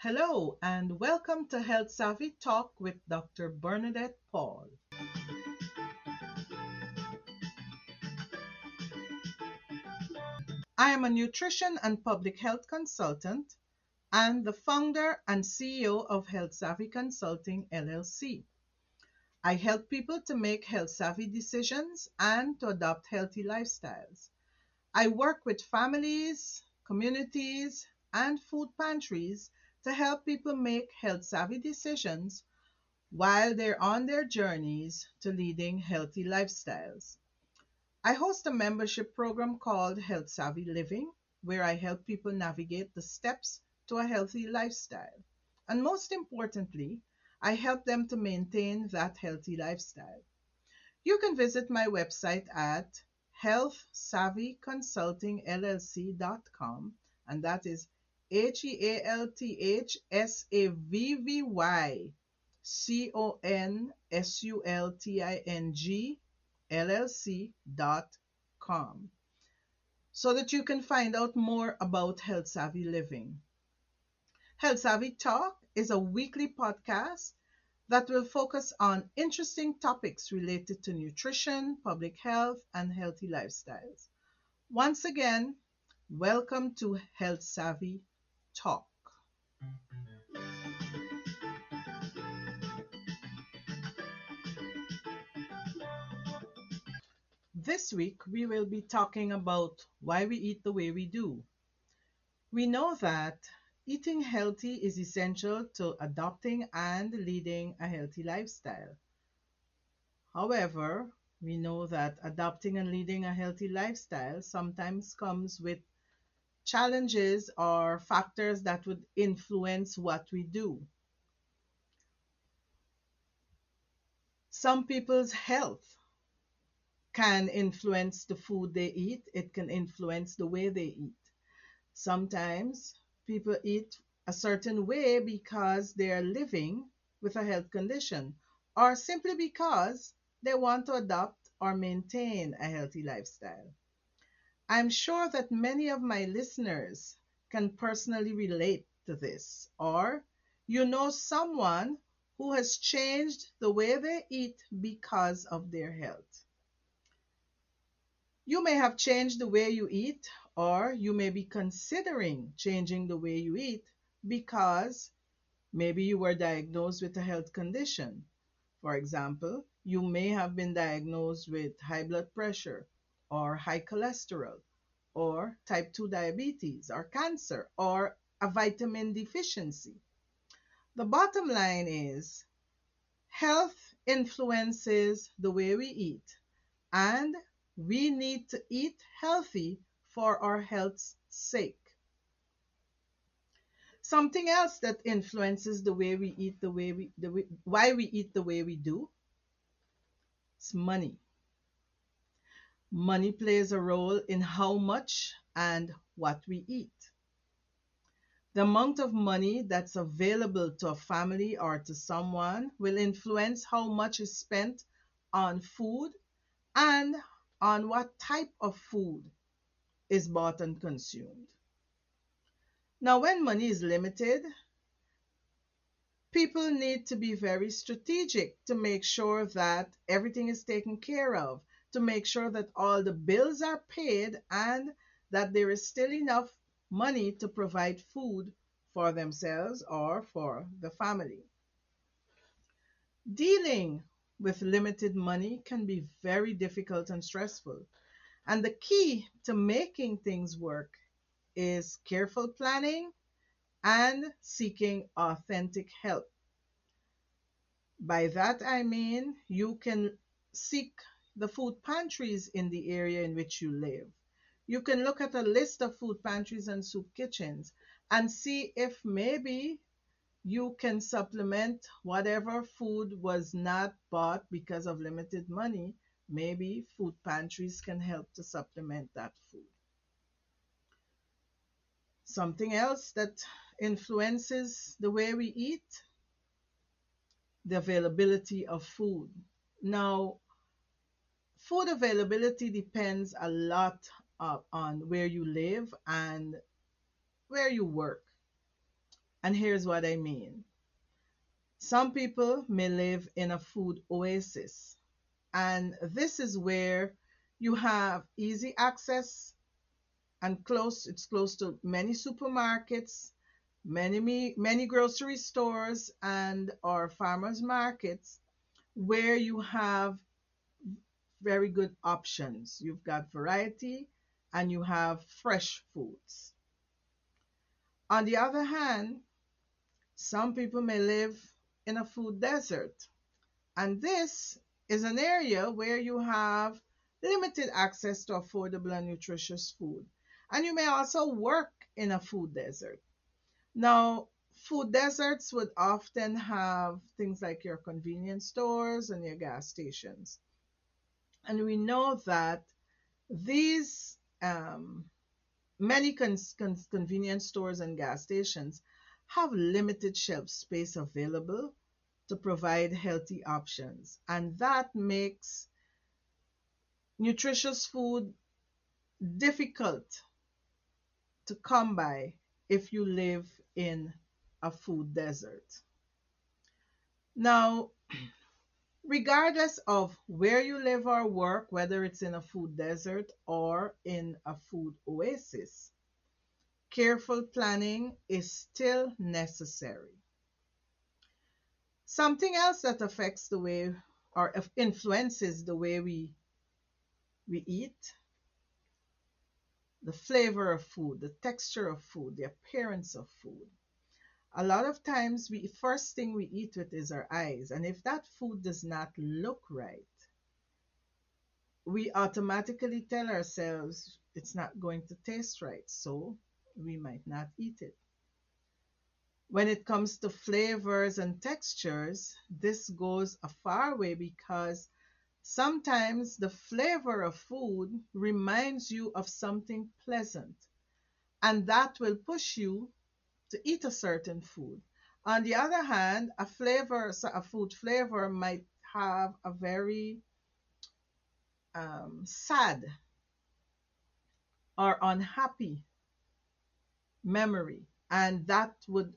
Hello, and welcome to Health Savvy Talk with Dr. Bernadette Paul. I am a nutrition and public health consultant and the founder and CEO of Health Savvy Consulting LLC. I help people to make health savvy decisions and to adopt healthy lifestyles. I work with families, communities, and food pantries to help people make health savvy decisions while they're on their journeys to leading healthy lifestyles. I host a membership program called Health Savvy Living, where I help people navigate the steps to a healthy lifestyle. And most importantly, I help them to maintain that healthy lifestyle. You can visit my website at healthsavvyconsultingllc.com, and that is H E A L T H S A V V Y C O N S U L T I N G L L C dot com so that you can find out more about Health Savvy Living. Health Savvy Talk is a weekly podcast that will focus on interesting topics related to nutrition, public health, and healthy lifestyles. Once again, welcome to Health Savvy Talk. This week, we will be talking about why we eat the way we do. We know that eating healthy is essential to adopting and leading a healthy lifestyle. However, we know that adopting and leading a healthy lifestyle sometimes comes with challenges or factors that would influence what we do. Some people's health can influence the food they eat, it can influence the way they eat. Sometimes people eat a certain way because they are living with a health condition or simply because they want to adopt or maintain a healthy lifestyle. I'm sure that many of my listeners can personally relate to this, or you know someone who has changed the way they eat because of their health. You may have changed the way you eat, or you may be considering changing the way you eat because maybe you were diagnosed with a health condition. For example, you may have been diagnosed with high blood pressure, or high cholesterol, or type 2 diabetes, or cancer, or a vitamin deficiency. The bottom line is health influences the way we eat, and we need to eat healthy for our health's sake. Something else that influences the way we eat, the way we, the why we eat the way we do, is money. Money plays a role in how much and what we eat. The amount of money that's available to a family or to someone will influence how much is spent on food and on what type of food is bought and consumed. Now, when money is limited, people need to be very strategic to make sure that everything is taken care of, to make sure that all the bills are paid and that there is still enough money to provide food for themselves or for the family. Dealing with limited money can be very difficult and stressful. And the key to making things work is careful planning and seeking authentic help. By that I mean you can seek the food pantries in the area in which you live. You can look at a list of food pantries and soup kitchens and see if maybe you can supplement whatever food was not bought because of limited money. Maybe food pantries can help to supplement that food. Something else that influences the way we eat the availability of food. Now, food availability depends a lot uh, on where you live and where you work. And here's what I mean some people may live in a food oasis, and this is where you have easy access and close it's close to many supermarkets many many grocery stores and or farmers markets where you have very good options you've got variety and you have fresh foods on the other hand some people may live in a food desert and this is an area where you have limited access to affordable and nutritious food and you may also work in a food desert. Now, food deserts would often have things like your convenience stores and your gas stations. And we know that these um, many con- con- convenience stores and gas stations have limited shelf space available to provide healthy options. And that makes nutritious food difficult to come by if you live in a food desert. Now, regardless of where you live or work, whether it's in a food desert or in a food oasis, careful planning is still necessary. Something else that affects the way or influences the way we we eat the flavor of food, the texture of food, the appearance of food. A lot of times, we first thing we eat with is our eyes, and if that food does not look right, we automatically tell ourselves it's not going to taste right, so we might not eat it. When it comes to flavors and textures, this goes a far way because Sometimes the flavor of food reminds you of something pleasant, and that will push you to eat a certain food. On the other hand, a flavor, a food flavor might have a very um, sad or unhappy memory, and that would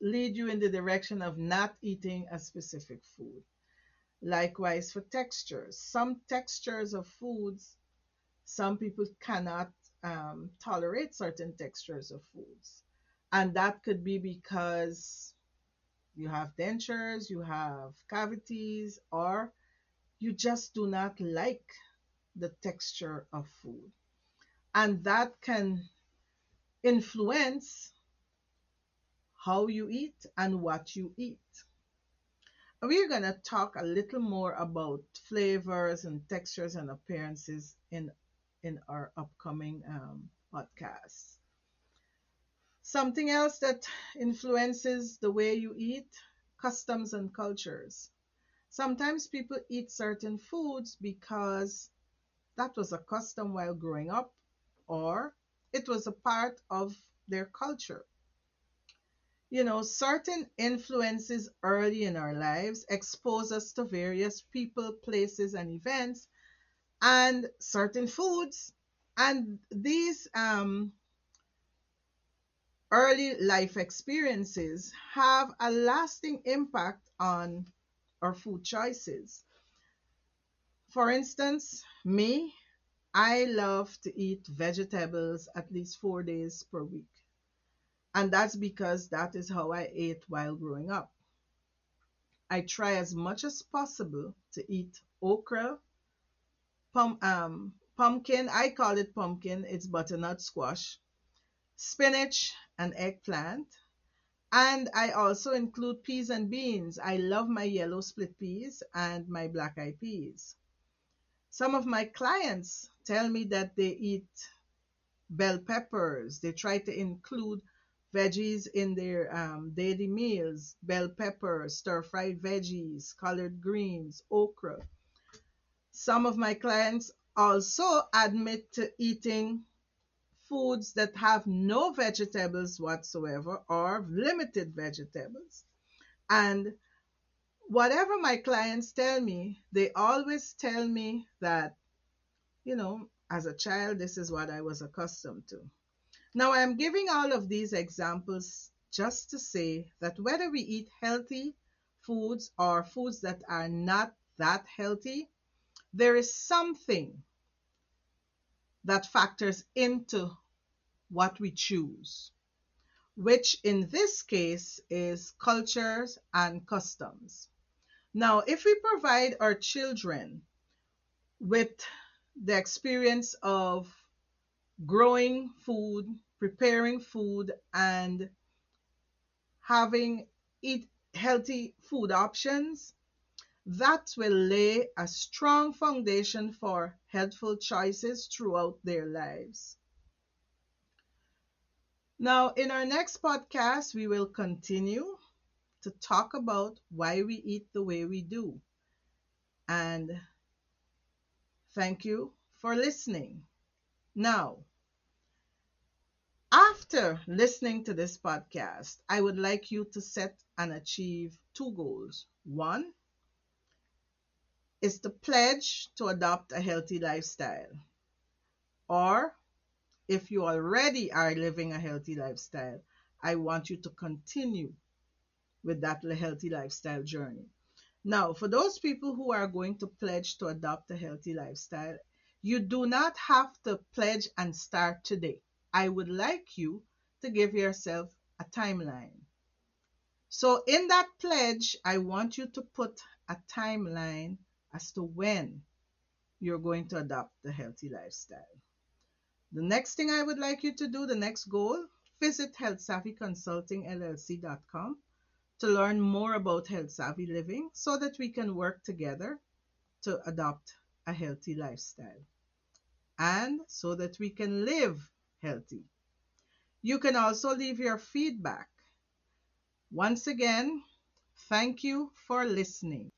lead you in the direction of not eating a specific food. Likewise for textures. Some textures of foods, some people cannot um, tolerate certain textures of foods. And that could be because you have dentures, you have cavities, or you just do not like the texture of food. And that can influence how you eat and what you eat we're going to talk a little more about flavors and textures and appearances in in our upcoming um, podcast. Something else that influences the way you eat customs and cultures. Sometimes people eat certain foods because that was a custom while growing up or it was a part of their culture you know, certain influences early in our lives expose us to various people, places, and events, and certain foods. And these um, early life experiences have a lasting impact on our food choices. For instance, me, I love to eat vegetables at least four days per week. And that's because that is how I ate while growing up. I try as much as possible to eat okra, pum, um, pumpkin, I call it pumpkin, it's butternut squash, spinach, and eggplant. And I also include peas and beans. I love my yellow split peas and my black eyed peas. Some of my clients tell me that they eat bell peppers. They try to include veggies in their um, daily meals bell pepper, stir fried veggies, collard greens, okra. Some of my clients also admit to eating foods that have no vegetables whatsoever or limited vegetables. And whatever my clients tell me, they always tell me that, you know, as a child, this is what I was accustomed to. Now, I'm giving all of these examples just to say that whether we eat healthy foods or foods that are not that healthy, there is something that factors into what we choose, which in this case is cultures and customs. Now, if we provide our children with the experience of growing food, preparing food, and having eat healthy food options, that will lay a strong foundation for healthful choices throughout their lives. Now, in our next podcast, we will continue to talk about why we eat the way we do. And thank you for listening. Now, after listening to this podcast, I would like you to set and achieve two goals. One is to pledge to adopt a healthy lifestyle. Or if you already are living a healthy lifestyle, I want you to continue with that healthy lifestyle journey. Now, for those people who are going to pledge to adopt a healthy lifestyle, you do not have to pledge and start today. I would like you to give yourself a timeline. So, in that pledge, I want you to put a timeline as to when you're going to adopt the healthy lifestyle. The next thing I would like you to do, the next goal, visit healthsavvyconsultingllc.com to learn more about health savvy living so that we can work together to adopt a healthy lifestyle and so that we can live healthy. You can also leave your feedback. Once again, thank you for listening.